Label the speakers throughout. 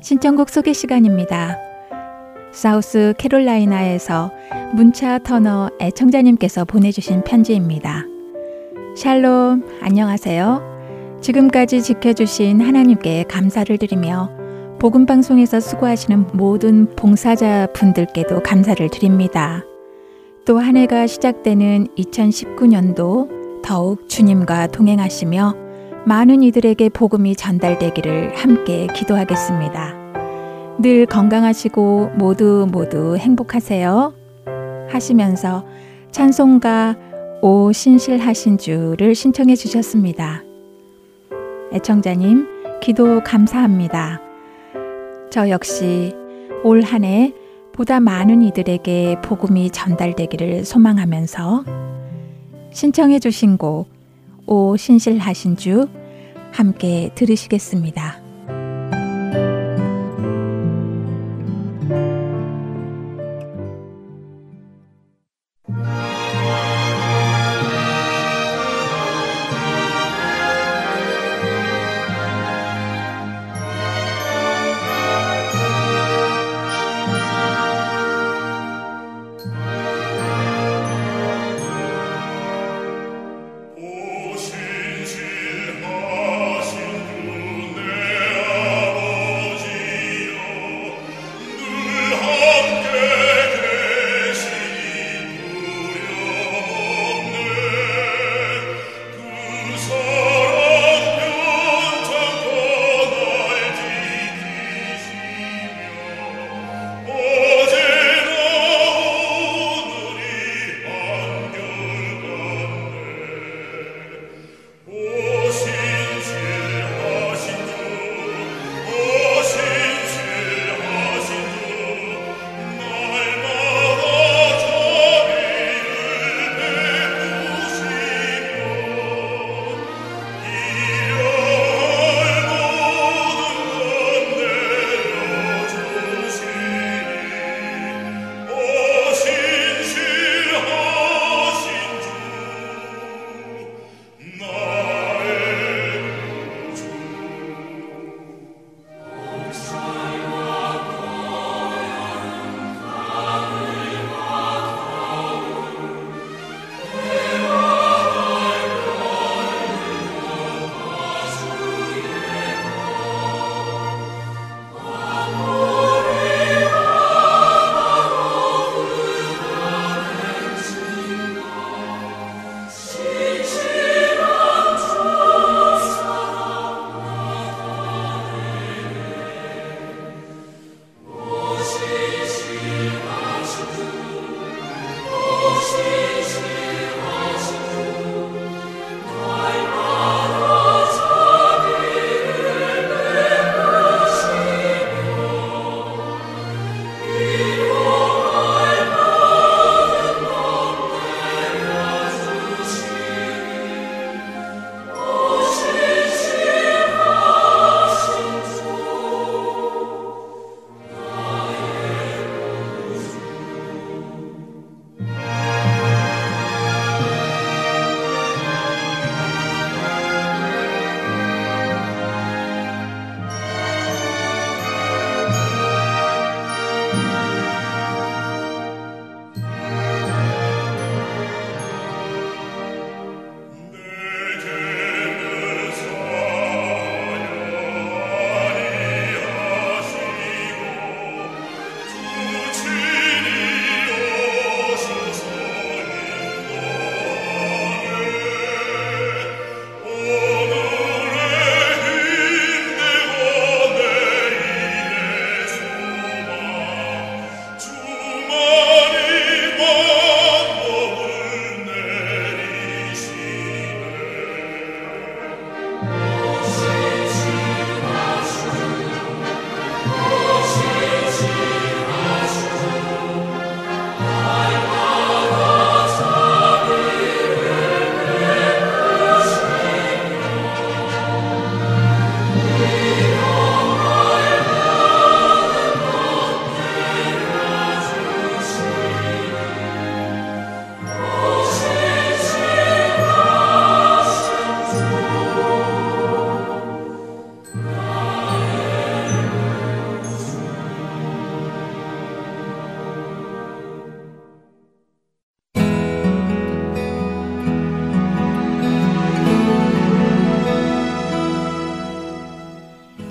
Speaker 1: 신청곡 소개 시간입니다. 사우스 캐롤라이나에서 문차 터너 애청자님께서 보내주신 편지입니다. 샬롬, 안녕하세요. 지금까지 지켜주신 하나님께 감사를 드리며 복음방송에서 수고하시는 모든 봉사자 분들께도 감사를 드립니다. 또 한 해가 시작되는 2019년도 더욱 주님과 동행하시며 많은 이들에게 복음이 전달되기를 함께 기도하겠습니다. 늘 건강하시고 모두 모두 행복하세요. 하시면서 찬송가 오 신실하신 주를 신청해 주셨습니다. 애청자님, 기도 감사합니다. 저 역시 올 한 해 보다 많은 이들에게 복음이 전달되기를 소망하면서 신청해 주신 곡, 오 신실하신 주 함께 들으시겠습니다.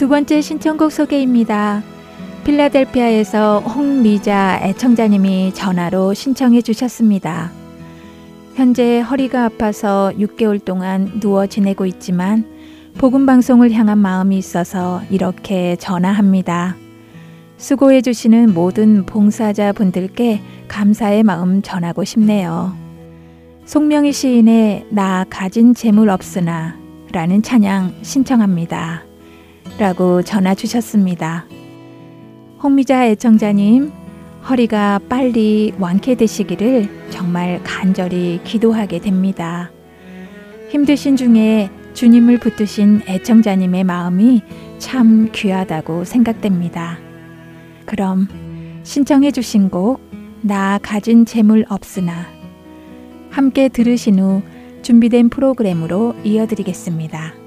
Speaker 1: 번째 신청곡 소개입니다. 필라델피아에서 홍미자 애청자님이 전화로 신청해 주셨습니다. 현재 허리가 아파서 6개월 동안 누워 지내고 있지만 복음 방송을 향한 마음이 있어서 이렇게 전화합니다. 수고해 주시는 모든 봉사자 분들께 감사의 마음 전하고 싶네요. 송명희 시인의 나 가진 재물 없으나 라는 찬양 신청합니다. 라고 전화 주셨습니다. 홍미자 애청자님, 허리가 빨리 완쾌되시기를 정말 간절히 기도하게 됩니다. 힘드신 중에 주님을 붙드신 애청자님의 마음이 참 귀하다고 생각됩니다. 그럼 신청해 주신 곡, 나 가진 재물 없으나 함께 들으신 후 준비된 프로그램으로 이어드리겠습니다.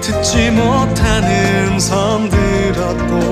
Speaker 2: 듣지 못하는 섬 들었고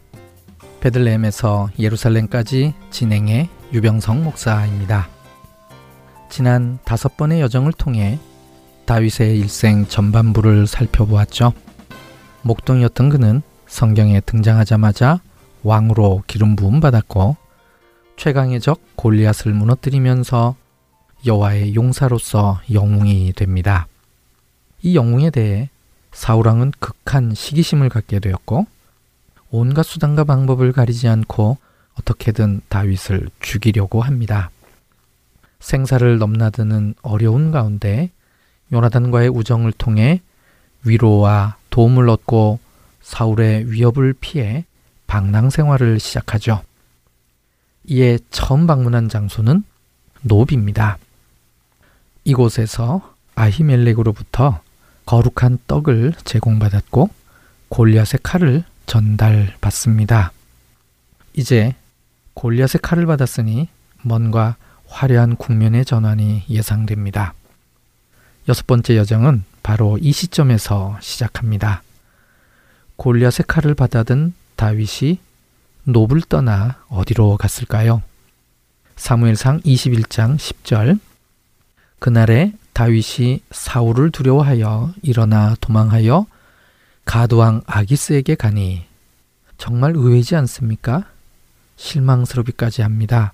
Speaker 3: 베들레헴에서 예루살렘까지 진행해 유병성 목사입니다. 지난 다섯 번의 여정을 통해 다윗의 일생 전반부를 살펴보았죠. 목동이었던 그는 성경에 등장하자마자 왕으로 기름 부음 받았고 최강의 적 골리앗을 무너뜨리면서 여호와의 용사로서 영웅이 됩니다. 이 영웅에 대해 사울왕은 극한 시기심을 갖게 되었고 온갖 수단과 방법을 가리지 않고 어떻게든 다윗을 죽이려고 합니다. 생사를 넘나드는 어려운 가운데 요나단과의 우정을 통해 위로와 도움을 얻고 사울의 위협을 피해 방랑 생활을 시작하죠. 이에 처음 방문한 장소는 노비입니다. 이곳에서 아히멜렉으로부터 거룩한 떡을 제공받았고 골리앗의 칼을 전달받습니다. 이제 골리앗의 칼을 받았으니 뭔가 화려한 국면의 전환이 예상됩니다. 여섯 번째 여정은 바로 이 시점에서 시작합니다. 골리앗의 칼을 받아든 다윗이 노을 떠나 어디로 갔을까요? 사무엘상 21장 10절 그날에 다윗이 사울을 두려워하여 일어나 도망하여 가드왕 아기스에게 가니 정말 의외지 않습니까? 실망스럽기까지 합니다.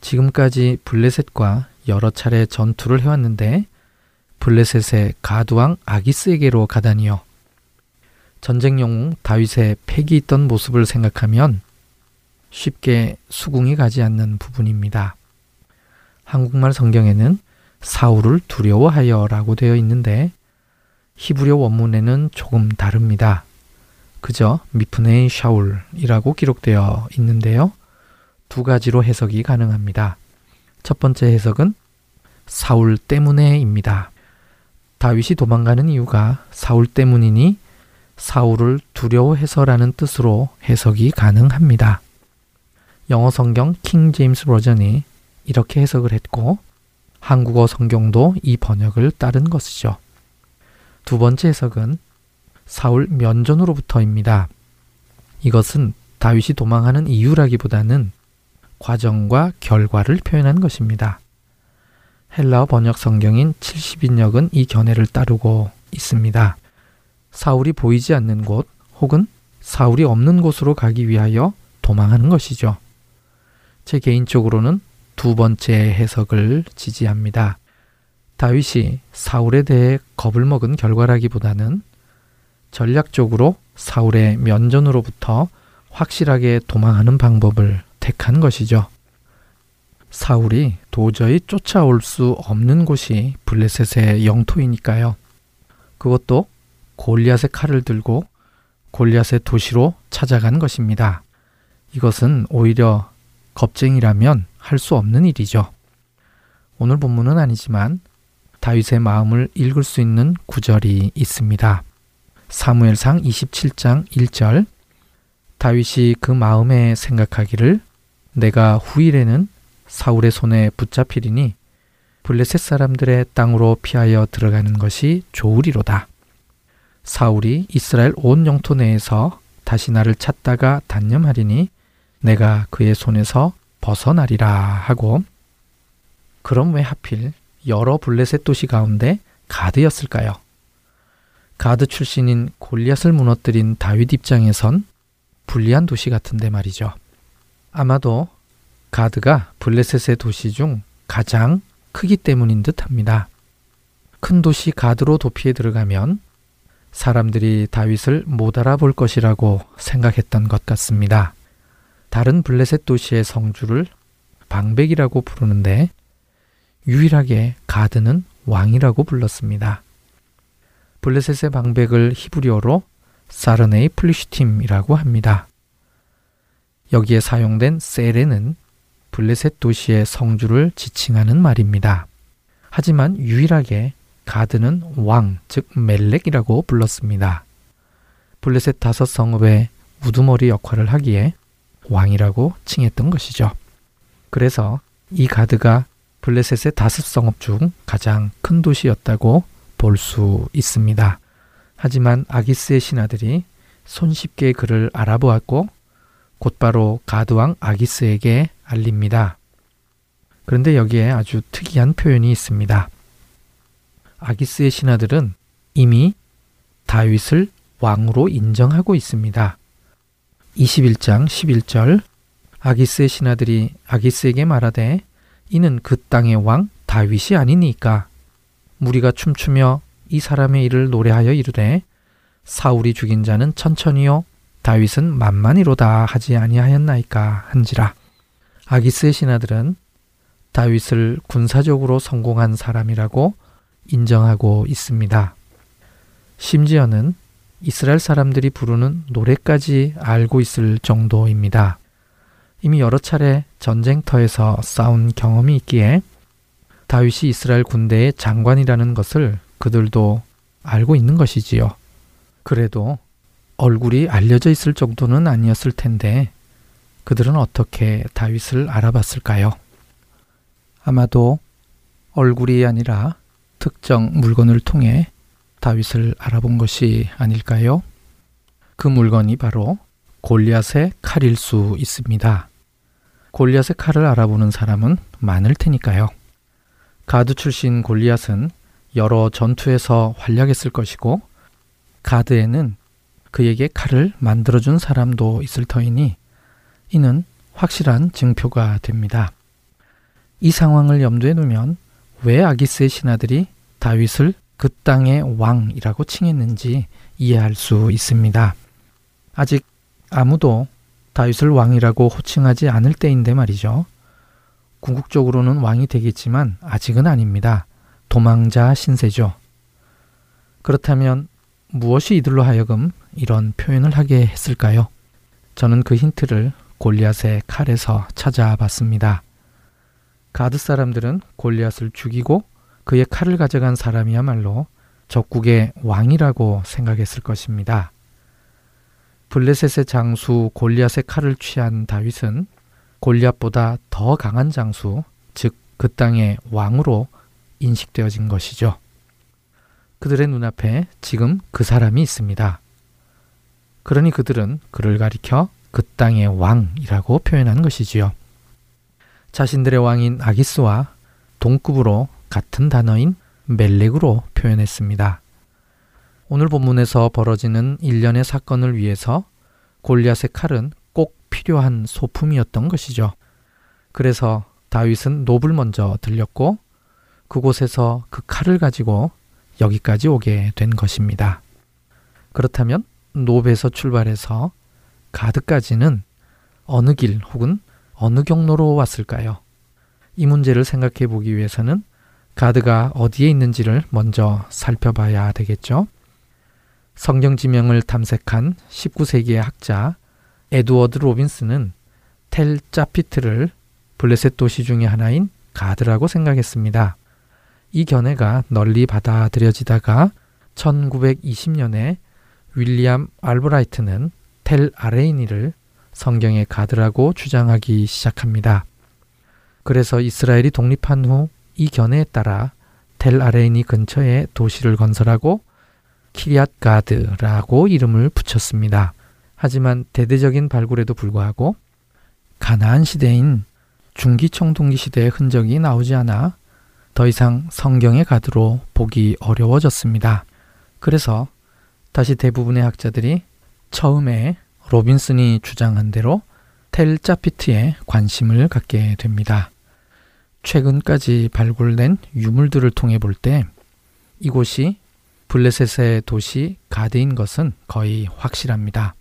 Speaker 3: 지금까지 블레셋과 여러 차례 전투를 해왔는데 블레셋의 가드왕 아기스에게로 가다니요. 전쟁 영웅 다윗의 패기 있던 모습을 생각하면 쉽게 수긍이 가지 않는 부분입니다. 한국말 성경에는 사울을 두려워하여라고 되어 있는데 히브리어 원문에는 조금 다릅니다. 그저 미프네이 샤울이라고 기록되어 있는데요. 두 가지로 해석이 가능합니다. 첫 번째 해석은 사울 때문에입니다. 다윗이 도망가는 이유가 사울 때문이니 사울을 두려워해서라는 뜻으로 해석이 가능합니다. 영어 성경 킹 제임스 버전이 이렇게 해석을 했고 한국어 성경도 이 번역을 따른 것이죠. 두 번째 해석은 사울 면전으로부터입니다. 이것은 다윗이 도망하는 이유라기보다는 과정과 결과를 표현한 것입니다. 헬라어 번역 성경인 70인역은 이 견해를 따르고 있습니다. 사울이 보이지 않는 곳 혹은 사울이 없는 곳으로 가기 위하여 도망하는 것이죠. 제 개인적으로는 두 번째 해석을 지지합니다. 다윗이 사울에 대해 겁을 먹은 결과라기보다는 전략적으로 사울의 면전으로부터 확실하게 도망하는 방법을 택한 것이죠. 사울이 도저히 쫓아올 수 없는 곳이 블레셋의 영토이니까요. 그것도 골리앗의 칼을 들고 골리앗의 도시로 찾아간 것입니다. 이것은 오히려 겁쟁이라면 할 수 없는 일이죠. 오늘 본문은 아니지만 다윗의 마음을 읽을 수 있는 구절이 있습니다. 사무엘상 27장 1절 다윗이 그 마음에 생각하기를 내가 후일에는 사울의 손에 붙잡히리니 블레셋 사람들의 땅으로 피하여 들어가는 것이 좋으리로다. 사울이 이스라엘 온 영토 내에서 다시 나를 찾다가 단념하리니 내가 그의 손에서 벗어나리라 하고 그럼 왜 하필 여러 블레셋 도시 가운데 가드였을까요? 가드 출신인 골리앗을 무너뜨린 다윗 입장에선 불리한 도시 같은데 말이죠. 아마도 가드가 블레셋의 도시 중 가장 크기 때문인 듯 합니다. 큰 도시 가드로 도피에 들어가면 사람들이 다윗을 못 알아볼 것이라고 생각했던 것 같습니다. 다른 블레셋 도시의 성주를 방백이라고 부르는데 유일하게 가드는 왕이라고 불렀습니다. 블레셋의 방백을 히브리어로 סרני פלשתים이라고 합니다. 여기에 사용된 סרן은 블레셋 도시의 성주를 지칭하는 말입니다. 하지만 유일하게 가드는 왕, 즉 מלך이라고 불렀습니다. 블레셋 다섯 성읍의 우두머리 역할을 하기에 왕이라고 칭했던 것이죠. 그래서 이 가드가 블레셋의 다섯 성읍 중 가장 큰 도시였다고 볼 수 있습니다. 하지만 아기스의 신하들이 손쉽게 그를 알아보았고 곧바로 가드왕 아기스에게 알립니다. 그런데 여기에 아주 특이한 표현이 있습니다. 아기스의 신하들은 이미 다윗을 왕으로 인정하고 있습니다. 21장 11절 아기스의 신하들이 아기스에게 말하되 이는 그 땅의 왕 다윗이 아니니까 무리가 춤추며 이 사람의 일을 노래하여 이르되 사울이 죽인 자는 천천히요 다윗은 만만히로다 하지 아니하였나이까 한지라 아기스의 신하들은 다윗을 군사적으로 성공한 사람이라고 인정하고 있습니다. 심지어는 이스라엘 사람들이 부르는 노래까지 알고 있을 정도입니다. 이미 여러 차례 전쟁터에서 싸운 경험이 있기에 다윗이 이스라엘 군대의 장관이라는 것을 그들도 알고 있는 것이지요. 그래도 얼굴이 알려져 있을 정도는 아니었을 텐데 그들은 어떻게 다윗을 알아봤을까요? 아마도 얼굴이 아니라 특정 물건을 통해 다윗을 알아본 것이 아닐까요? 그 물건이 바로 골리앗의 칼일 수 있습니다. 골리앗의 칼을 알아보는 사람은 많을 테니까요. 가드 출신 골리앗은 여러 전투에서 활약했을 것이고 가드에는 그에게 칼을 만들어준 사람도 있을 터이니 이는 확실한 증표가 됩니다. 이 상황을 염두에 두면 왜 아기스의 신하들이 다윗을 그 땅의 왕이라고 칭했는지 이해할 수 있습니다. 아직 아무도 다윗을 왕이라고 호칭하지 않을 때인데 말이죠. 궁극적으로는 왕이 되겠지만 아직은 아닙니다. 도망자 신세죠. 그렇다면 무엇이 이들로 하여금 이런 표현을 하게 했을까요? 저는 그 힌트를 골리앗의 칼에서 찾아봤습니다. 가드 사람들은 골리앗을 죽이고 그의 칼을 가져간 사람이야말로 적국의 왕이라고 생각했을 것입니다. 블레셋의 장수 골리앗의 칼을 취한 다윗은 골리앗보다 더 강한 장수, 즉 그 땅의 왕으로 인식되어진 것이죠. 그들의 눈앞에 지금 그 사람이 있습니다. 그러니 그들은 그를 가리켜 그 땅의 왕이라고 표현한 것이지요. 자신들의 왕인 아기스와 동급으로 같은 단어인 멜렉으로 표현했습니다. 오늘 본문에서 벌어지는 일련의 사건을 위해서 골리앗의 칼은 꼭 필요한 소품이었던 것이죠. 그래서 다윗은 노을 먼저 들렸고 그곳에서 그 칼을 가지고 여기까지 오게 된 것입니다. 그렇다면 노브에서 출발해서 가드까지는 어느 길 혹은 어느 경로로 왔을까요? 이 문제를 생각해 보기 위해서는 가드가 어디에 있는지를 먼저 살펴봐야 되겠죠. 성경 지명을 탐색한 19세기의 학자 에드워드 로빈스는 텔 짜피트를 블레셋 도시 중의 하나인 가드라고 생각했습니다. 이 견해가 널리 받아들여지다가 1920년에 윌리엄 알브라이트는 텔 아레이니를 성경의 가드라고 주장하기 시작합니다. 그래서 이스라엘이 독립한 후 이 견해에 따라 텔 아레이니 근처에 도시를 건설하고 키리앗 가드라고 이름을 붙였습니다. 하지만 대대적인 발굴에도 불구하고 가나안 시대인 중기청동기 시대의 흔적이 나오지 않아 더 이상 성경의 가드로 보기 어려워졌습니다. 그래서 다시 대부분의 학자들이 처음에 로빈슨이 주장한 대로 텔자피트에 관심을 갖게 됩니다. 최근까지 발굴된 유물들을 통해 볼 때 이곳이 블레셋의 도시 가드인 것은 거의 확실합니다.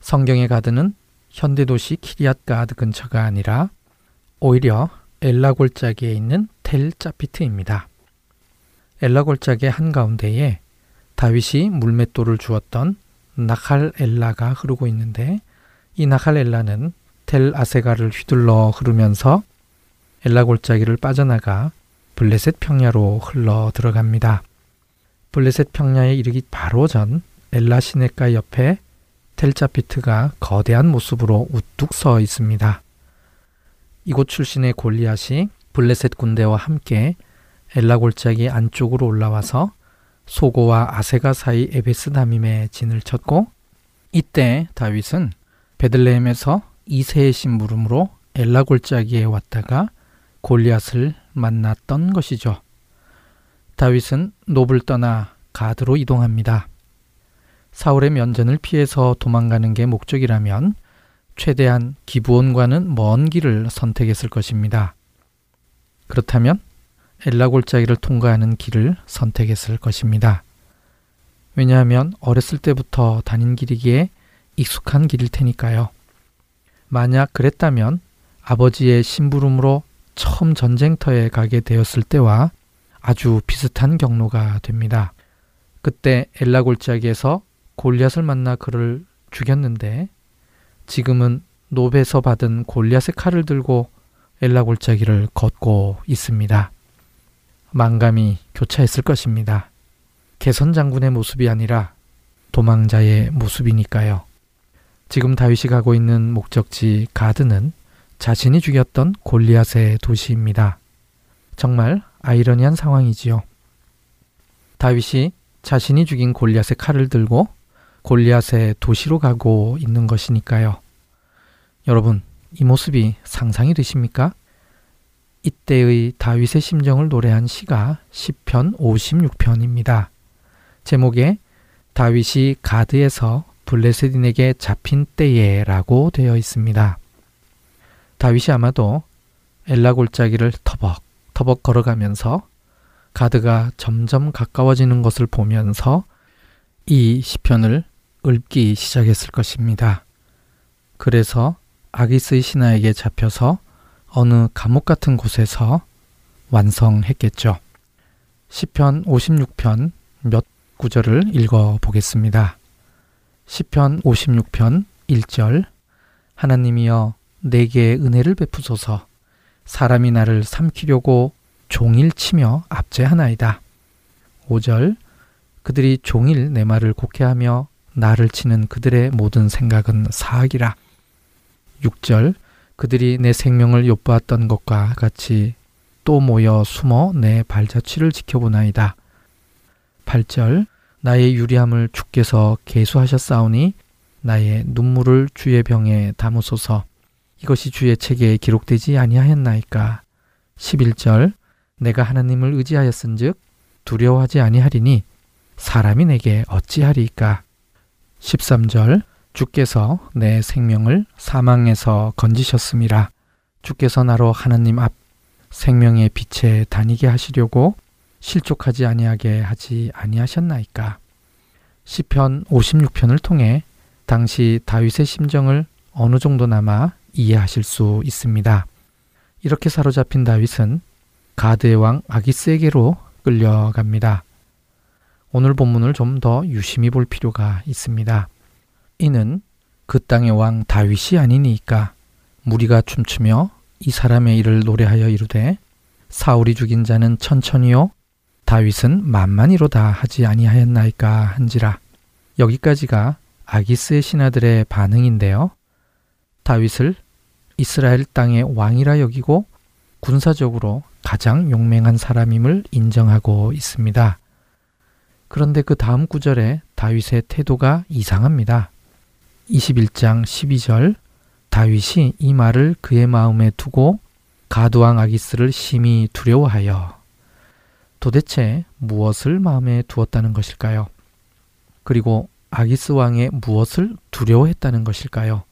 Speaker 3: 성경의 가드는 현대 도시 키리앗 가드 근처가 아니라 오히려 엘라 골짜기에 있는 텔 짜피트입니다. 엘라 골짜기 한가운데에 다윗이 물맷돌을 주었던 나칼 엘라가 흐르고 있는데 이 나칼 엘라는 텔 아세가를 휘둘러 흐르면서 엘라 골짜기를 빠져나가 블레셋 평야로 흘러 들어갑니다. 블레셋 평야에 이르기 바로 전 엘라 시내가 옆에 텔자피트가 거대한 모습으로 우뚝 서 있습니다. 이곳 출신의 골리앗이 블레셋 군대와 함께 엘라 골짜기 안쪽으로 올라와서 소고와 아세가 사이 에베스 다밈에 진을 쳤고 이때 다윗은 베들레헴에서 이세의 심부름으로 엘라 골짜기에 왔다가 골리앗을 만났던 것이죠. 다윗은 노블 떠나 가드로 이동합니다. 사울의 면전을 피해서 도망가는 게 목적이라면 최대한 기부원과는 먼 길을 선택했을 것입니다. 그렇다면 엘라 골짜기를 통과하는 길을 선택했을 것입니다. 왜냐하면 어렸을 때부터 다닌 길이기에 익숙한 길일 테니까요. 만약 그랬다면 아버지의 심부름으로 처음 전쟁터에 가게 되었을 때와 아주 비슷한 경로가 됩니다. 그때 엘라 골짜기에서 골리앗을 만나 그를 죽였는데 지금은 노베에서 받은 골리앗의 칼을 들고 엘라 골짜기를 걷고 있습니다. 망감이 교차했을 것입니다. 개선 장군의 모습이 아니라 도망자의 모습이니까요. 지금 다윗이 가고 있는 목적지 가드는 자신이 죽였던 골리앗의 도시입니다. 정말 아이러니한 상황이지요. 다윗이 자신이 죽인 골리앗의 칼을 들고 골리앗의 도시로 가고 있는 것이니까요. 여러분, 이 모습이 상상이 되십니까? 이때의 다윗의 심정을 노래한 시가 시편 56편입니다. 제목에 다윗이 가드에서 블레셋인에게 잡힌 때에 라고 되어 있습니다. 다윗이 아마도 엘라 골짜기를 터벅 터벅 걸어가면서 가드가 점점 가까워지는 것을 보면서 이 시편을 읊기 시작했을 것입니다. 그래서 아기스의 신하에게 잡혀서 어느 감옥 같은 곳에서 완성했겠죠. 시편 56편 몇 구절을 읽어 보겠습니다. 시편 56편 1절 하나님이여 내게 은혜를 베푸소서 사람이 나를 삼키려고 종일 치며 압제하나이다. 5절 그들이 종일 내 말을 곡해하며 나를 치는 그들의 모든 생각은 사악이라. 6절 그들이 내 생명을 엿보았던 것과 같이 또 모여 숨어 내 발자취를 지켜보나이다. 8절 나의 유리함을 주께서 계수하셨사오니 나의 눈물을 주의 병에 담으소서 이것이 주의 책에 기록되지 아니하였나이까? 11절 내가 하나님을 의지하였은즉 두려워하지 아니하리니 사람이 내게 어찌하리이까? 13절 주께서 내 생명을 사망에서 건지셨음이라. 주께서 나로 하나님 앞 생명의 빛에 다니게 하시려고 실족하지 아니하게 하지 아니하셨나이까? 시편 56편을 통해 당시 다윗의 심정을 어느 정도나마 이해하실 수 있습니다. 이렇게 사로잡힌 다윗은 가드의 왕 아기스에게로 끌려갑니다. 오늘 본문을 좀 더 유심히 볼 필요가 있습니다. 이는 그 땅의 왕 다윗이 아니니까 무리가 춤추며 이 사람의 일을 노래하여 이르되 사울이 죽인 자는 천천히요 다윗은 만만히로다 하지 아니하였나이까 한지라 여기까지가 아기스의 신하들의 반응인데요. 다윗을 이스라엘 땅의 왕이라 여기고 군사적으로 가장 용맹한 사람임을 인정하고 있습니다. 그런데 그 다음 구절에 다윗의 태도가 이상합니다. 21장 12절 다윗이 이 말을 그의 마음에 두고 가두왕 아기스를 심히 두려워하여 도대체 무엇을 마음에 두었다는 것일까요? 그리고 아기스 왕의 무엇을 두려워했다는 것일까요?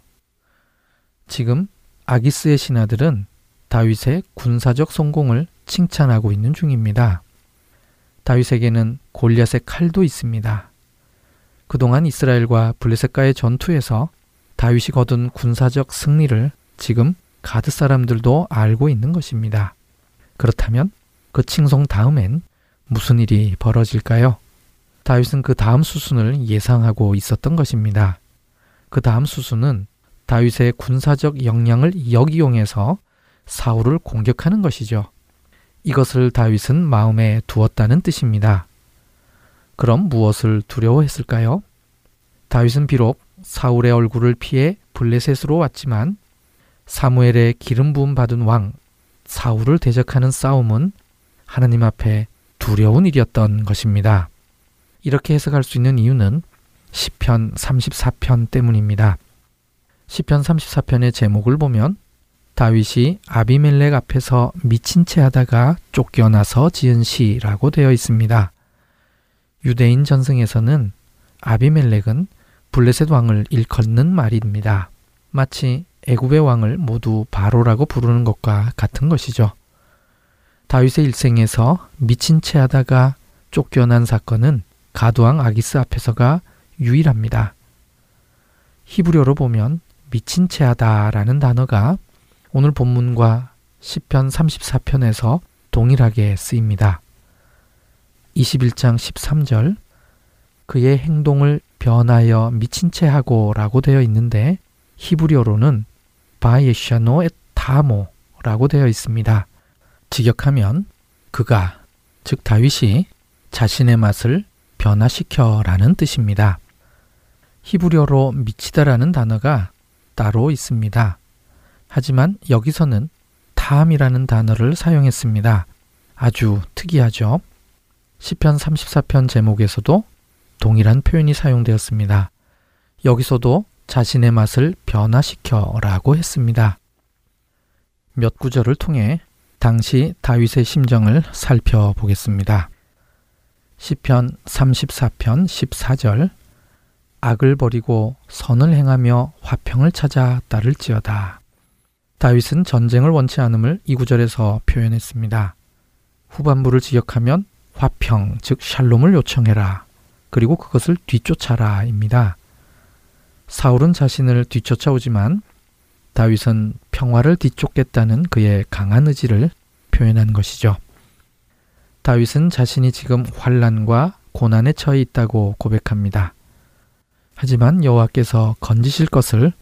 Speaker 3: 지금 아기스의 신하들은 다윗의 군사적 성공을 칭찬하고 있는 중입니다. 다윗에게는 골리앗의 칼도 있습니다. 그동안 이스라엘과 블레셋과의 전투에서 다윗이 거둔 군사적 승리를 지금 가드 사람들도 알고 있는 것입니다. 그렇다면 그 칭송 다음엔 무슨 일이 벌어질까요? 다윗은 그 다음 수순을 예상하고 있었던 것입니다. 그 다음 수순은 다윗의 군사적 역량을 역이용해서 사울을 공격하는 것이죠. 이것을 다윗은 마음에 두었다는 뜻입니다. 그럼 무엇을 두려워했을까요? 다윗은 비록 사울의 얼굴을 피해 블레셋으로 왔지만 사무엘의 기름 부음 받은 왕 사울을 대적하는 싸움은 하나님 앞에 두려운 일이었던 것입니다. 이렇게 해석할 수 있는 이유는 시편 34편 때문입니다. 시편 34편의 제목을 보면 다윗이 아비멜렉 앞에서 미친 채 하다가 쫓겨나서 지은 시라고 되어 있습니다. 유대인 전승에서는 아비멜렉은 블레셋 왕을 일컫는 말입니다. 마치 애굽의 왕을 모두 바로라고 부르는 것과 같은 것이죠. 다윗의 일생에서 미친 채 하다가 쫓겨난 사건은 가두왕 아기스 앞에서가 유일합니다. 히브리어로 보면 미친 채 하다라는 단어가 오늘 본문과 10편 34편에서 동일하게 쓰입니다. 21장 13절 그의 행동을 변하여 미친 채 하고라고 되어 있는데 히브리어로는 바예샤노 에타모라고 되어 있습니다. 직역하면 그가 즉 다윗이 자신의 맛을 변화시켜라는 뜻입니다. 히브리어로 미치다라는 단어가 따로 있습니다. 하지만 여기서는 탐이라는 단어를 사용했습니다. 아주 특이하죠. 시편 34편 제목에서도 동일한 표현이 사용되었습니다. 여기서도 자신의 맛을 변화시켜 라고 했습니다. 몇 구절을 통해 당시 다윗의 심정을 살펴보겠습니다. 시편 34편 14절 악을 버리고 선을 행하며 화평을 찾아 따를지어다. 다윗은 전쟁을 원치 않음을 이 구절에서 표현했습니다. 후반부를 지역하면 화평, 즉 샬롬을 요청해라. 그리고 그것을 뒤쫓아라입니다. 사울은 자신을 뒤쫓아오지만 다윗은 평화를 뒤쫓겠다는 그의 강한 의지를 표현한 것이죠. 다윗은 자신이 지금 환란과 고난에 처해 있다고 고백합니다. 하지만 여호와께서 건지실 것을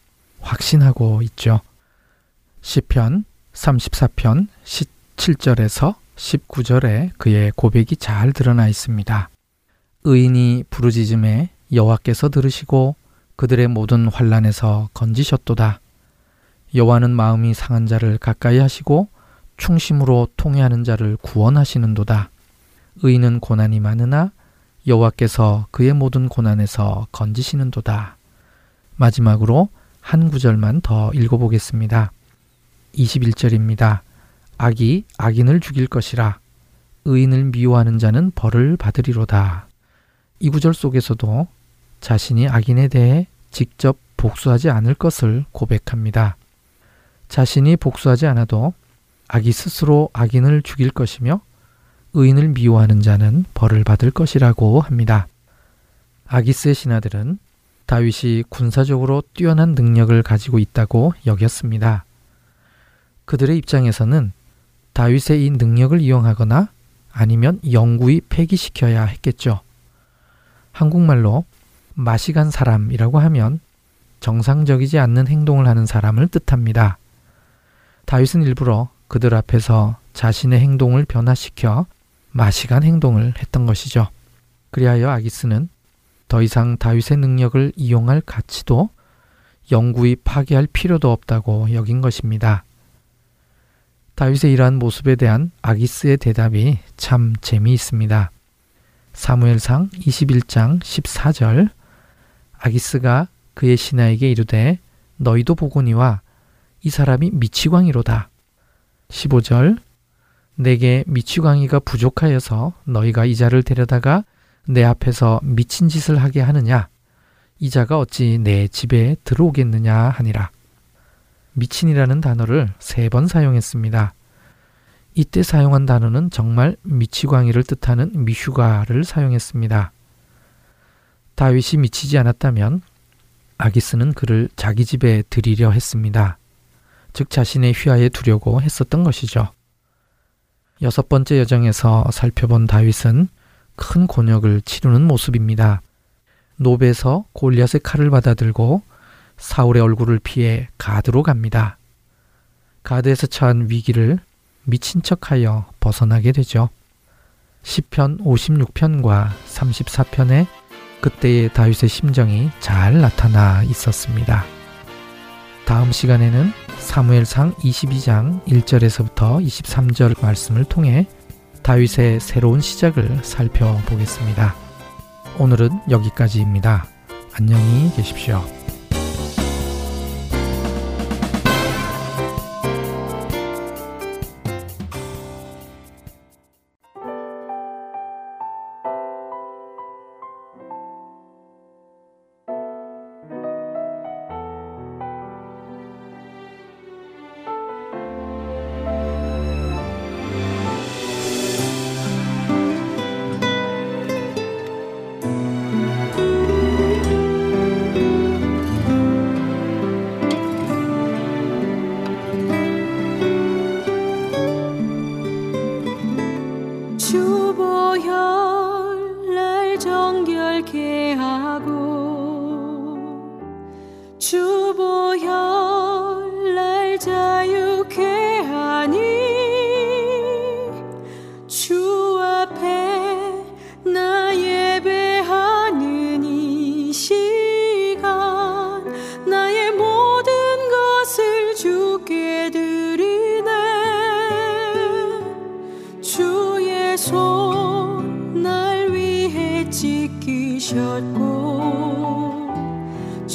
Speaker 3: 확신하고 있죠. 시편 34편 17절에서 19절에 그의 고백이 잘 드러나 있습니다. 의인이 부르짖음에 여호와께서 들으시고 그들의 모든 환란에서 건지셨도다. 여호와는 마음이 상한 자를 가까이 하시고 충심으로 통회하는 자를 구원하시는도다. 의인은 고난이 많으나 여호와께서 그의 모든 고난에서 건지시는도다. 마지막으로 한 구절만 더 읽어보겠습니다. 21절입니다. 악이 악인을 죽일 것이라 의인을 미워하는 자는 벌을 받으리로다. 이 구절 속에서도 자신이 악인에 대해 직접 복수하지 않을 것을 고백합니다. 자신이 복수하지 않아도 악이 스스로 악인을 죽일 것이며 의인을 미워하는 자는 벌을 받을 것이라고 합니다. 아기스의 신하들은 다윗이 군사적으로 뛰어난 능력을 가지고 있다고 여겼습니다. 그들의 입장에서는 다윗의 이 능력을 이용하거나 아니면 영구히 폐기시켜야 했겠죠. 한국말로 맛이 간 사람이라고 하면 정상적이지 않는 행동을 하는 사람을 뜻합니다. 다윗은 일부러 그들 앞에서 자신의 행동을 변화시켜 맛이 간 행동을 했던 것이죠. 그리하여 아기스는 더 이상 다윗의 능력을 이용할 가치도 영구히 파괴할 필요도 없다고 여긴 것입니다. 다윗의 이러한 모습에 대한 아기스의 대답이 참 재미있습니다. 사무엘상 21장 14절 아기스가 그의 신하에게 이르되 너희도 보거니와 이 사람이 미치광이로다. 15절 내게 미치광이가 부족하여서 너희가 이 자를 데려다가 내 앞에서 미친 짓을 하게 하느냐 이 자가 어찌 내 집에 들어오겠느냐 하니라.
Speaker 4: 미친이라는 단어를 세 번 사용했습니다. 이때 사용한 단어는 정말 미치광이를 뜻하는 미슈가를 사용했습니다. 다윗이 미치지 않았다면 아기스는 그를 자기 집에 들이려 했습니다. 즉 자신의 휘하에 두려고 했었던 것이죠. 여섯 번째 여정에서 살펴본 다윗은 큰 곤욕을 치르는 모습입니다. 노베에서 골리앗의 칼을 받아들고 사울의 얼굴을 피해 가드로 갑니다. 가드에서 처한 위기를 미친 척하여 벗어나게 되죠. 시편 56편과 34편에 그때의 다윗의 심정이 잘 나타나 있었습니다. 다음 시간에는 사무엘상 22장 1절에서부터 23절 말씀을 통해 다윗의 새로운 시작을 살펴보겠습니다. 오늘은 여기까지입니다. 안녕히 계십시오.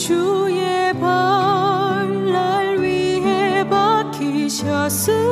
Speaker 1: 주의 발 날 위해 박히셨으니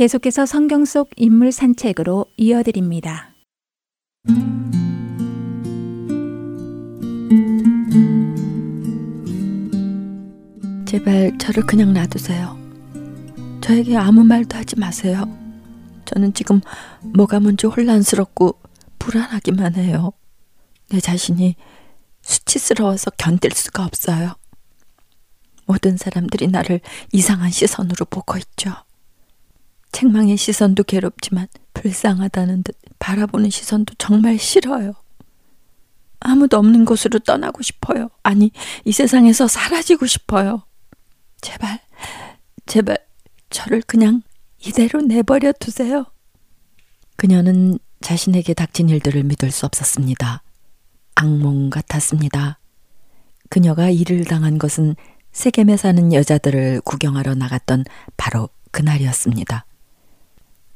Speaker 1: 계속해서 성경 속 인물 산책으로 이어드립니다.
Speaker 5: 제발 저를 그냥 놔두세요. 저에게 아무 말도 하지 마세요. 저는 지금 뭐가 뭔지 혼란스럽고 불안하기만 해요. 내 자신이 수치스러워서 견딜 수가 없어요. 모든 사람들이 나를 이상한 시선으로 보고 있죠. 책망의 시선도 괴롭지만 불쌍하다는 듯 바라보는 시선도 정말 싫어요. 아무도 없는 곳으로 떠나고 싶어요. 아니, 이 세상에서 사라지고 싶어요. 제발, 제발, 저를 그냥 이대로 내버려 두세요. 그녀는 자신에게 닥친 일들을 믿을 수 없었습니다. 악몽 같았습니다. 그녀가 일을 당한 것은 세겜에 사는 여자들을 구경하러 나갔던 바로 그날이었습니다.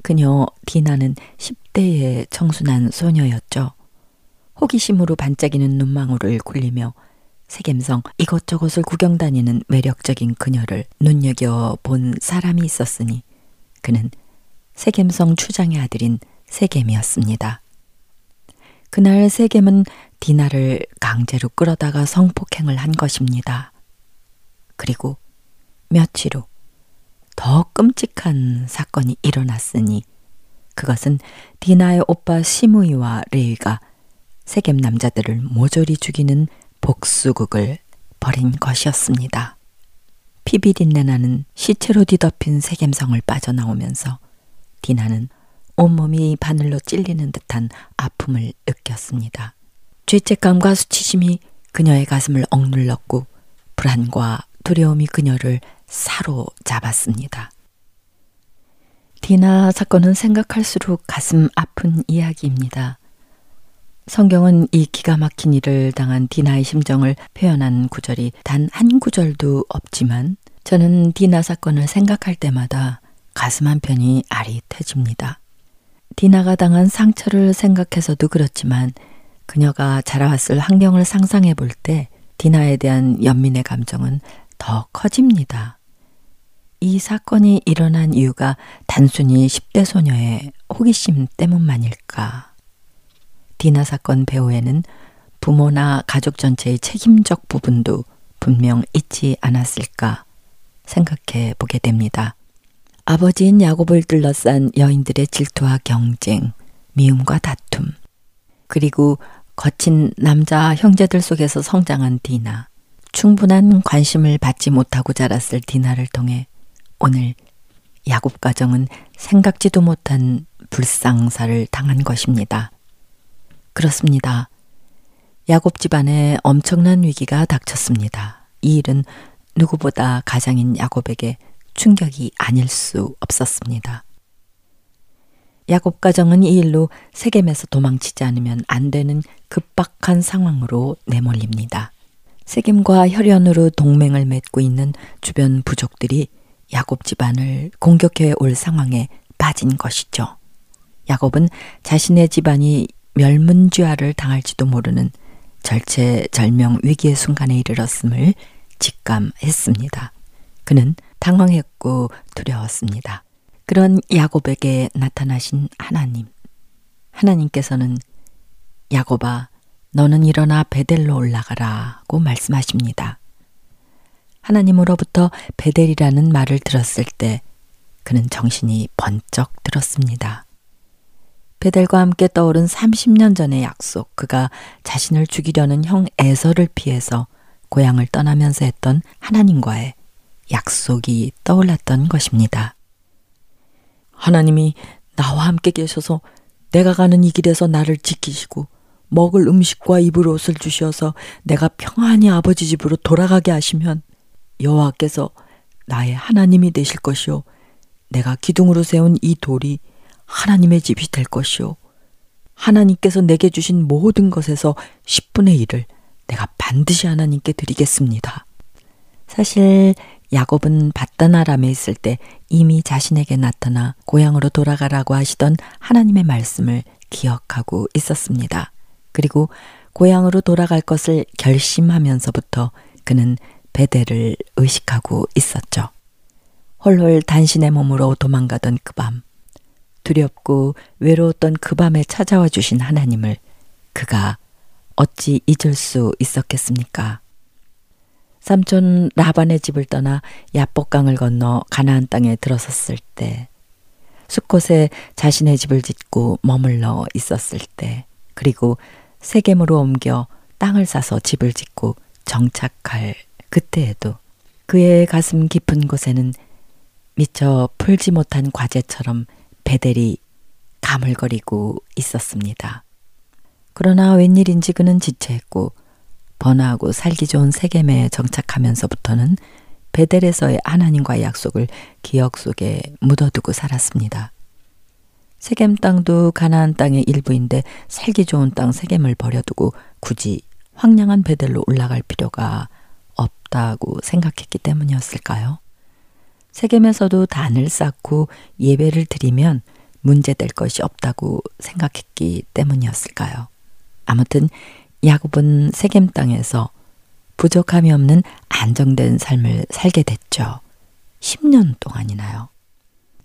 Speaker 5: 그녀 디나는 10대의 청순한 소녀였죠. 호기심으로 반짝이는 눈망울을 굴리며 세겜성 이것저것을 구경 다니는 매력적인 그녀를 눈여겨 본 사람이 있었으니 그는 세겜성 추장의 아들인 세겜이었습니다. 그날 세겜은 디나를 강제로 끌어다가 성폭행을 한 것입니다. 그리고 며칠 후 더 끔찍한 사건이 일어났으니 그것은 디나의 오빠 시무이와 레이가 세겜 남자들을 모조리 죽이는 복수극을 벌인 것이었습니다. 피비린내 나는 시체로 뒤덮인 세겜성을 빠져나오면서 디나는 온몸이 바늘로 찔리는 듯한 아픔을 느꼈습니다. 죄책감과 수치심이 그녀의 가슴을 억눌렀고 불안과 두려움이 그녀를 사로잡았습니다. 디나 사건은 생각할수록 가슴 아픈 이야기입니다. 성경은 이 기가 막힌 일을 당한 디나의 심정을 표현한 구절이 단 한 구절도 없지만 저는 디나 사건을 생각할 때마다 가슴 한편이 아릿해집니다. 디나가 당한 상처를 생각해서도 그렇지만 그녀가 자라왔을 환경을 상상해 볼 때 디나에 대한 연민의 감정은 더 커집니다. 이 사건이 일어난 이유가 단순히 10대 소녀의 호기심 때문만일까? 디나 사건 배후에는 부모나 가족 전체의 책임적 부분도 분명 있지 않았을까 생각해 보게 됩니다. 아버지인 야곱을 둘러싼 여인들의 질투와 경쟁, 미움과 다툼, 그리고 거친 남자 형제들 속에서 성장한 디나, 충분한 관심을 받지 못하고 자랐을 디나를 통해 오늘 야곱 가정은 생각지도 못한 불상사를 당한 것입니다. 그렇습니다. 야곱 집안에 엄청난 위기가 닥쳤습니다. 이 일은 누구보다 가장인 야곱에게 충격이 아닐 수 없었습니다. 야곱 가정은 이 일로 세겜에서 도망치지 않으면 안 되는 급박한 상황으로 내몰립니다. 세겜과 혈연으로 동맹을 맺고 있는 주변 부족들이 야곱 집안을 공격해 올 상황에 빠진 것이죠. 야곱은 자신의 집안이 멸문죄화를 당할지도 모르는 절체절명 위기의 순간에 이르렀음을 직감했습니다. 그는 당황했고 두려웠습니다. 그런 야곱에게 나타나신 하나님. 하나님께서는 야곱아, 너는 일어나 베델로 올라가라고 말씀하십니다. 하나님으로부터 베델이라는 말을 들었을 때 그는 정신이 번쩍 들었습니다. 베델과 함께 떠오른 30년 전의 약속, 그가 자신을 죽이려는 형 에서를 피해서 고향을 떠나면서 했던 하나님과의 약속이 떠올랐던 것입니다. 하나님이 나와 함께 계셔서 내가 가는 이 길에서 나를 지키시고 먹을 음식과 입을 옷을 주셔서 내가 평안히 아버지 집으로 돌아가게 하시면 여호와께서 나의 하나님이 되실 것이요 내가 기둥으로 세운 이 돌이 하나님의 집이 될 것이요 하나님께서 내게 주신 모든 것에서 10분의 1을 내가 반드시 하나님께 드리겠습니다. 사실 야곱은 바다나람에 있을 때 이미 자신에게 나타나 고향으로 돌아가라고 하시던 하나님의 말씀을 기억하고 있었습니다. 그리고 고향으로 돌아갈 것을 결심하면서부터 그는 베델을 의식하고 있었죠. 홀홀 단신의 몸으로 도망가던 그 밤, 두렵고 외로웠던 그 밤에 찾아와 주신 하나님을 그가 어찌 잊을 수 있었겠습니까? 삼촌 라반의 집을 떠나 야복강을 건너 가나안 땅에 들어섰을 때, 숲곳에 자신의 집을 짓고 머물러 있었을 때, 그리고 세겜으로 옮겨 땅을 사서 집을 짓고 정착할 그때에도 그의 가슴 깊은 곳에는 미처 풀지 못한 과제처럼 베델이 가물거리고 있었습니다. 그러나 웬일인지 그는 지체했고 번화하고 살기 좋은 세겜에 정착하면서부터는 베델에서의 하나님과의 약속을 기억 속에 묻어두고 살았습니다. 세겜 땅도 가나안 땅의 일부인데 살기 좋은 땅 세겜을 버려두고 굳이 황량한 베델로 올라갈 필요가 없다고 생각했기 때문이었을까요? 세겜에서도 단을 쌓고 예배를 드리면 문제될 것이 없다고 생각했기 때문이었을까요? 아무튼 야곱은 세겜 땅에서 부족함이 없는 안정된 삶을 살게 됐죠. 10년 동안이나요.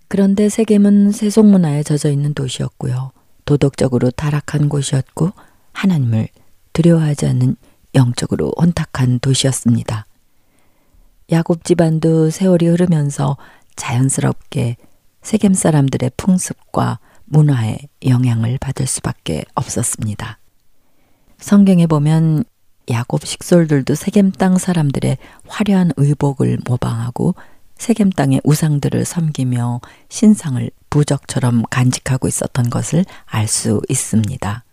Speaker 5: 그런데 세겜은 세속 문화에 젖어 있는 도시였고요. 도덕적으로 타락한 곳이었고 하나님을 두려워하지 않는 영적으로 혼탁한 도시였습니다. 야곱 집안도 세월이 흐르면서 자연스럽게 세겜 사람들의 풍습과 문화에 영향을 받을 수밖에 없었습니다. 성경에 보면 야곱 식솔들도 세겜 땅 사람들의 화려한 의복을 모방하고 세겜 땅의 우상들을 섬기며 신상을 부적처럼 간직하고 있었던 것을 알 수 있습니다.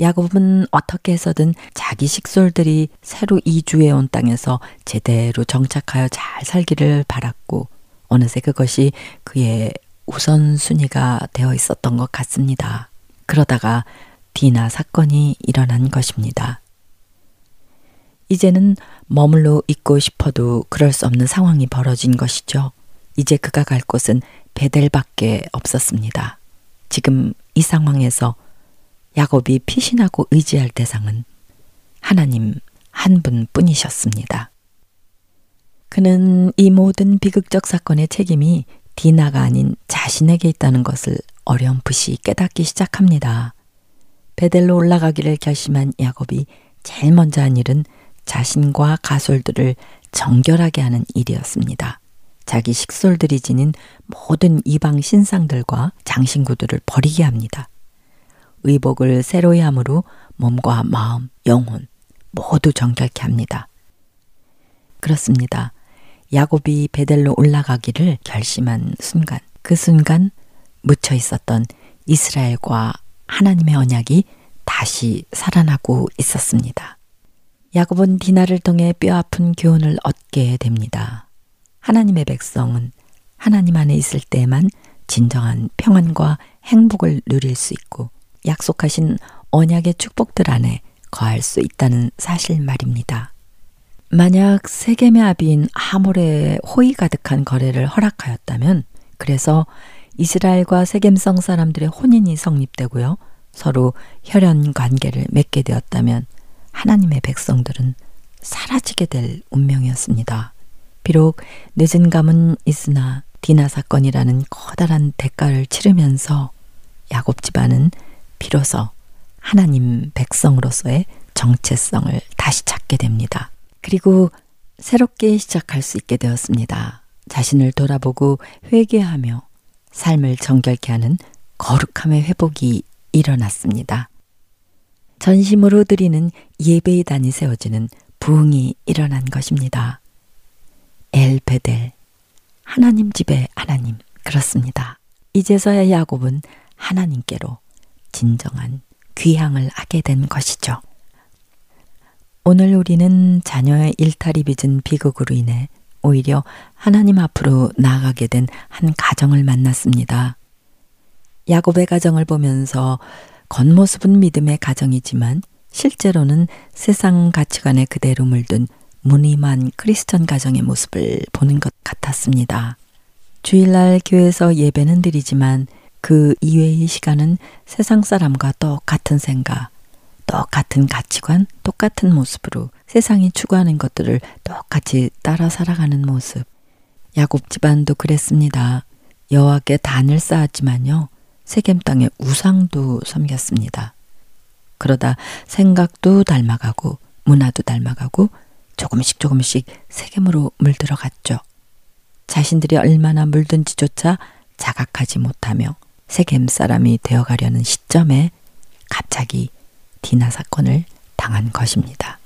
Speaker 5: 야곱은 어떻게 해서든 자기 식솔들이 새로 이주해 온 땅에서 제대로 정착하여 잘 살기를 바랐고 어느새 그것이 그의 우선순위가 되어 있었던 것 같습니다. 그러다가 디나 사건이 일어난 것입니다. 이제는 머물러 있고 싶어도 그럴 수 없는 상황이 벌어진 것이죠. 이제 그가 갈 곳은 베델밖에 없었습니다. 지금 이 상황에서 야곱이 피신하고 의지할 대상은 하나님 한 분뿐이셨습니다. 그는 이 모든 비극적 사건의 책임이 디나가 아닌 자신에게 있다는 것을 어렴풋이 깨닫기 시작합니다. 베델로 올라가기를 결심한 야곱이 제일 먼저 한 일은 자신과 가솔들을 정결하게 하는 일이었습니다. 자기 식솔들이 지닌 모든 이방 신상들과 장신구들을 버리게 합니다. 의복을 새로이 함으로 몸과 마음, 영혼 모두 정결케 합니다. 그렇습니다. 야곱이 베델로 올라가기를 결심한 순간, 그 순간 묻혀 있었던 이스라엘과 하나님의 언약이 다시 살아나고 있었습니다. 야곱은 디나를 통해 뼈아픈 교훈을 얻게 됩니다. 하나님의 백성은 하나님 안에 있을 때만 진정한 평안과 행복을 누릴 수 있고 약속하신 언약의 축복들 안에 거할 수 있다는 사실 말입니다. 만약 세겜의 아비인 하몰의 호의 가득한 거래를 허락하였다면 그래서 이스라엘과 세겜성 사람들의 혼인이 성립되고요. 서로 혈연 관계를 맺게 되었다면 하나님의 백성들은 사라지게 될 운명이었습니다. 비록 늦은 감은 있으나 디나 사건이라는 커다란 대가를 치르면서 야곱 집안은 비로소 하나님 백성으로서의 정체성을 다시 찾게 됩니다. 그리고 새롭게 시작할 수 있게 되었습니다. 자신을 돌아보고 회개하며 삶을 정결케 하는 거룩함의 회복이 일어났습니다. 전심으로 드리는 예배의 단이 세워지는 부흥이 일어난 것입니다. 엘베델, 하나님 집의 하나님, 그렇습니다. 이제서야 야곱은 하나님께로 진정한 귀향을 하게 된 것이죠. 오늘 우리는 자녀의 일탈이 빚은 비극으로 인해 오히려 하나님 앞으로 나아가게 된 한 가정을 만났습니다. 야곱의 가정을 보면서 겉모습은 믿음의 가정이지만 실제로는 세상 가치관에 그대로 물든 무늬만 크리스천 가정의 모습을 보는 것 같았습니다. 주일날 교회에서 예배는 드리지만 그 이외의 시간은 세상 사람과 똑같은 생각, 똑같은 가치관, 똑같은 모습으로 세상이 추구하는 것들을 똑같이 따라 살아가는 모습. 야곱 집안도 그랬습니다. 여호와께 단을 쌓았지만요. 세겜 땅에 우상도 섬겼습니다. 그러다 생각도 닮아가고 문화도 닮아가고 조금씩 조금씩 세겜으로 물들어갔죠. 자신들이 얼마나 물든지조차 자각하지 못하며 세겜 사람이 되어가려는 시점에 갑자기 디나 사건을 당한 것입니다.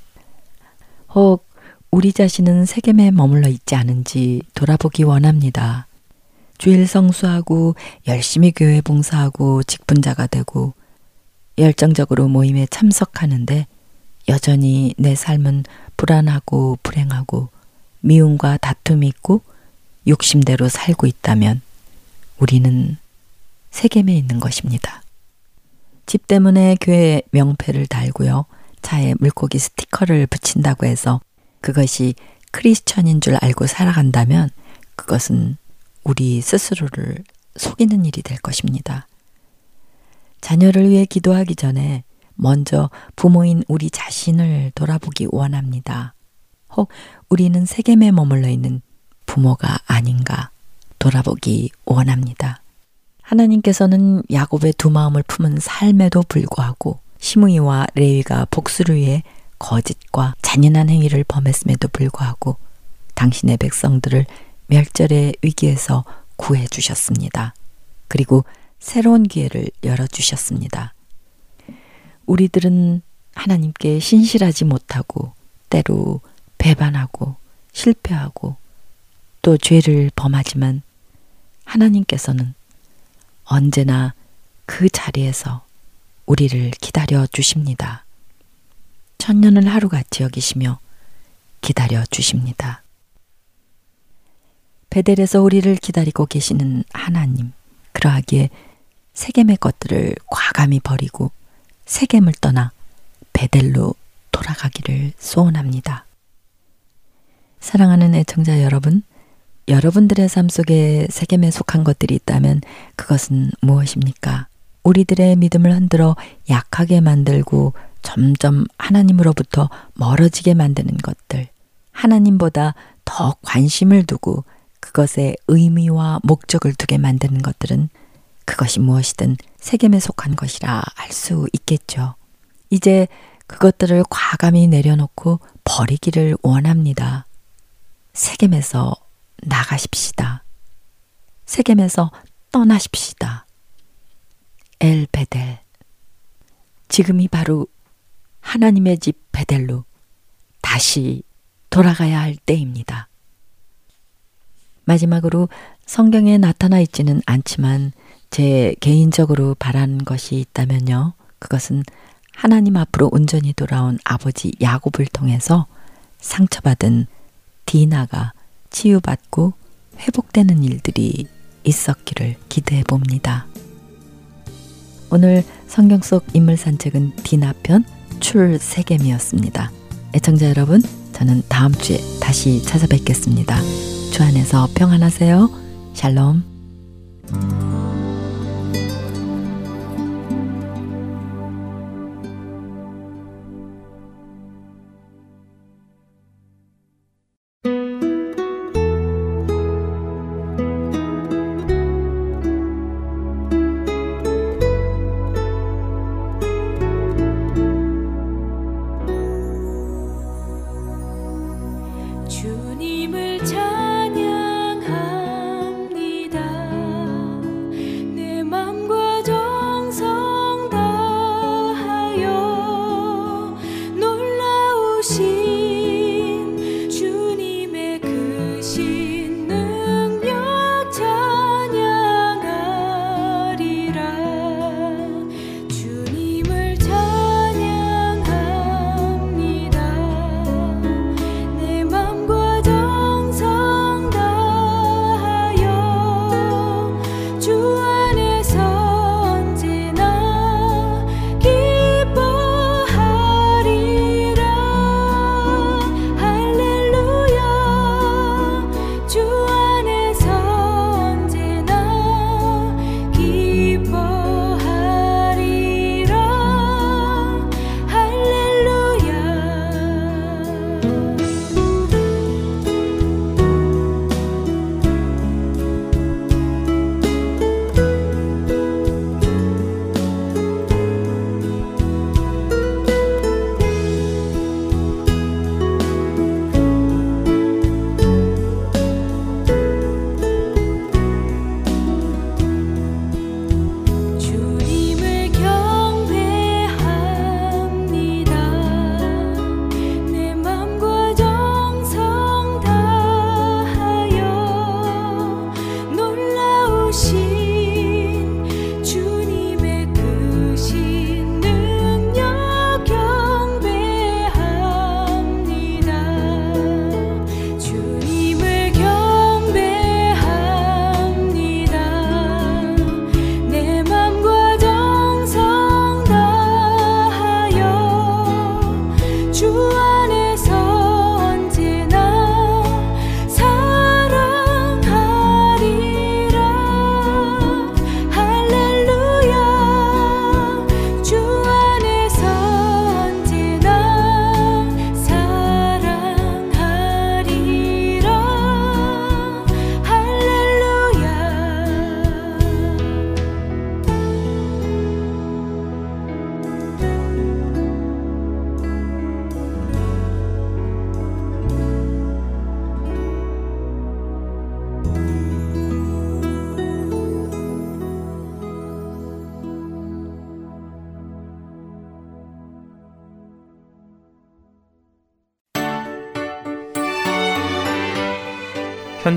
Speaker 5: 혹 우리 자신은 세겜에 머물러 있지 않은지 돌아보기 원합니다. 주일 성수하고 열심히 교회 봉사하고 직분자가 되고 열정적으로 모임에 참석하는데 여전히 내 삶은 불안하고 불행하고 미움과 다툼이 있고 욕심대로 살고 있다면 우리는 세겜에 있는 것입니다. 집 때문에 교회 명패를 달고요. 차에 물고기 스티커를 붙인다고 해서 그것이 크리스천인 줄 알고 살아간다면 그것은 우리 스스로를 속이는 일이 될 것입니다. 자녀를 위해 기도하기 전에 먼저 부모인 우리 자신을 돌아보기 원합니다. 혹 우리는 세겜에 머물러 있는 부모가 아닌가 돌아보기 원합니다. 하나님께서는 야곱의 두 마음을 품은 삶에도 불구하고 시므이와 레위가 복수를 위해 거짓과 잔인한 행위를 범했음에도 불구하고 당신의 백성들을 멸절의 위기에서 구해 주셨습니다. 그리고 새로운 기회를 열어 주셨습니다. 우리들은 하나님께 신실하지 못하고 때로 배반하고 실패하고 또 죄를 범하지만 하나님께서는 언제나 그 자리에서 우리를 기다려 주십니다. 천년을 하루같이 여기시며 기다려 주십니다. 베델에서 우리를 기다리고 계시는 하나님, 그러하기에 세겜의 것들을 과감히 버리고 세겜을 떠나 베델로 돌아가기를 소원합니다. 사랑하는 애청자 여러분, 여러분들의 삶 속에 세겜에 속한 것들이 있다면 그것은 무엇입니까? 우리들의 믿음을 흔들어 약하게 만들고 점점 하나님으로부터 멀어지게 만드는 것들, 하나님보다 더 관심을 두고 그것에 의미와 목적을 두게 만드는 것들은 그것이 무엇이든 세겜에 속한 것이라 알 수 있겠죠. 이제 그것들을 과감히 내려놓고 버리기를 원합니다. 세겜에서 나가십시다. 세겜에서 떠나십시다. 엘 베델. 지금이 바로 하나님의 집 베델로 다시 돌아가야 할 때입니다. 마지막으로 성경에 나타나 있지는 않지만 제 개인적으로 바라는 것이 있다면요. 그것은 하나님 앞으로 온전히 돌아온 아버지 야곱을 통해서 상처받은 디나가 치유받고 회복되는 일들이 있었기를 기대해 봅니다. 오늘 성경 속 인물 산책은 디나 편 출세겜이었습니다. 애청자 여러분, 저는 다음 주에 다시 찾아뵙겠습니다. 주 안에서 평안하세요. 샬롬.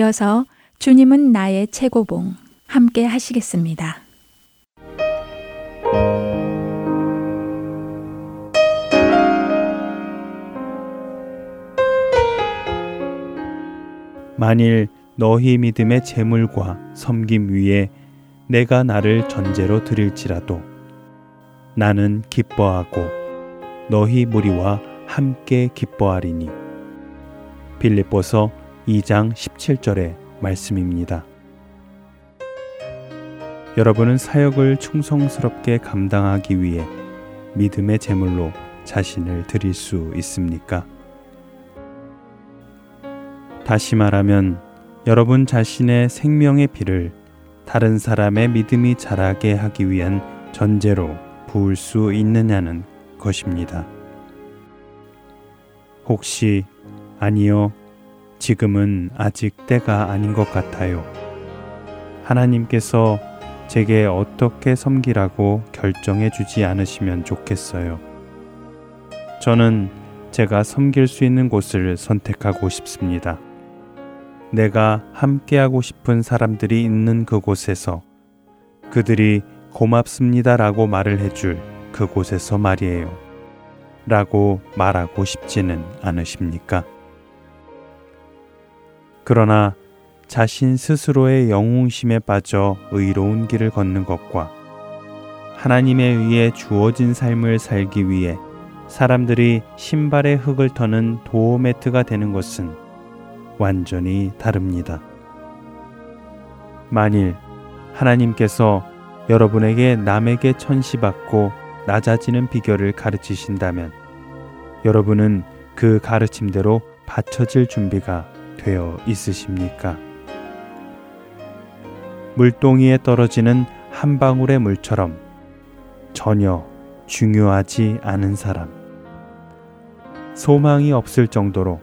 Speaker 1: 이어서 주님은 나의 최고봉 함께 하시겠습니다.
Speaker 6: 만일 너희 믿음의 재물과 섬김 위에 내가 나를 전제로 드릴지라도 나는 기뻐하고 너희 무리와 함께 기뻐하리니 빌립보서 2장 17절의 말씀입니다. 여러분은 사역을 충성스럽게 감당하기 위해 믿음의 제물로 자신을 드릴 수 있습니까? 다시 말하면 여러분 자신의 생명의 피를 다른 사람의 믿음이 자라게 하기 위한 전제로 부을 수 있느냐는 것입니다. 혹시 아니요, 지금은 아직 때가 아닌 것 같아요. 하나님께서 제게 어떻게 섬기라고 결정해 주지 않으시면 좋겠어요. 저는 제가 섬길 수 있는 곳을 선택하고 싶습니다. 내가 함께하고 싶은 사람들이 있는 그곳에서 그들이 고맙습니다라고 말을 해줄 그곳에서 말이에요. 라고 말하고 싶지는 않으십니까? 그러나 자신 스스로의 영웅심에 빠져 의로운 길을 걷는 것과 하나님에 의해 주어진 삶을 살기 위해 사람들이 신발의 흙을 터는 도어매트가 되는 것은 완전히 다릅니다. 만일 하나님께서 여러분에게 남에게 천시받고 낮아지는 비결을 가르치신다면 여러분은 그 가르침대로 받쳐질 준비가 되어 있으십니까? 물동이에 떨어지는 한 방울의 물처럼 전혀 중요하지 않은 사람. 소망이 없을 정도로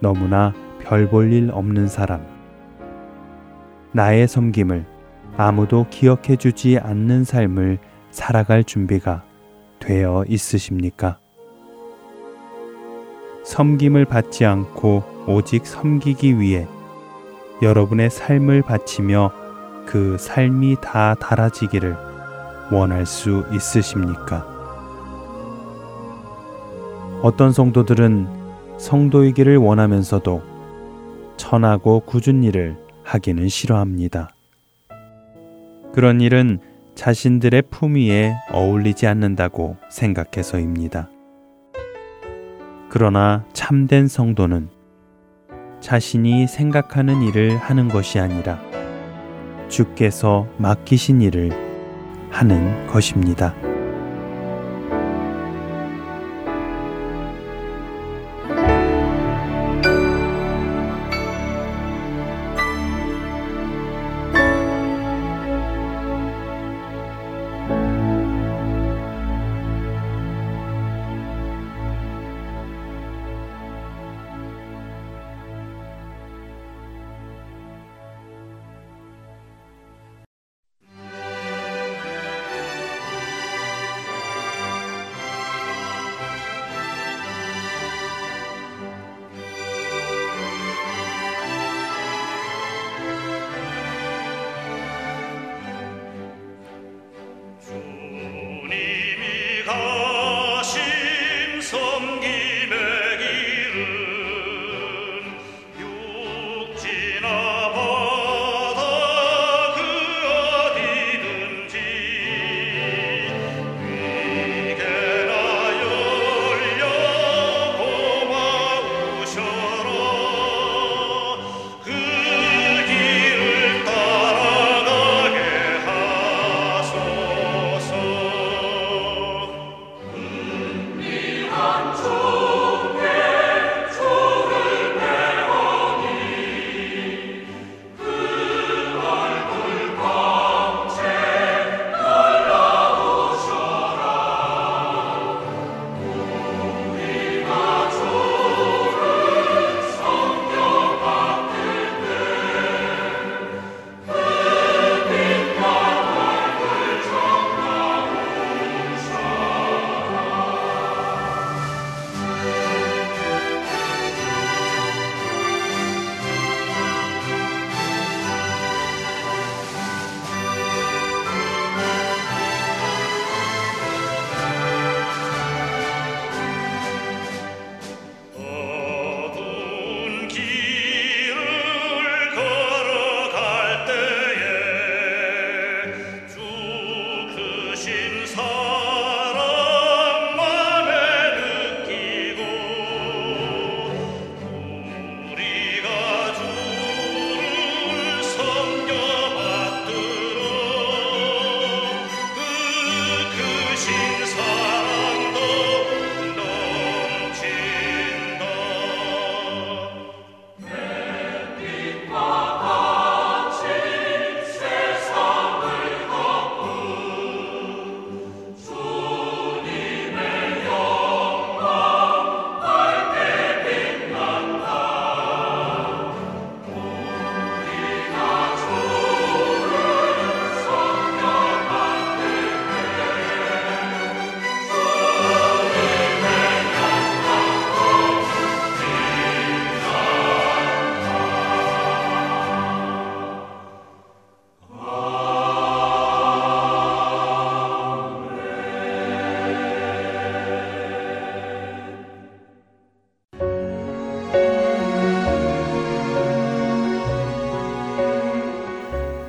Speaker 6: 너무나 별 볼 일 없는 사람. 나의 섬김을 아무도 기억해 주지 않는 삶을 살아갈 준비가 되어 있으십니까? 섬김을 받지 않고 오직 섬기기 위해 여러분의 삶을 바치며 그 삶이 다 달아지기를 원할 수 있으십니까? 어떤 성도들은 성도이기를 원하면서도 천하고 굳은 일을 하기는 싫어합니다. 그런 일은 자신들의 품위에 어울리지 않는다고 생각해서입니다. 그러나 참된 성도는 자신이 생각하는 일을 하는 것이 아니라 주께서 맡기신 일을 하는 것입니다.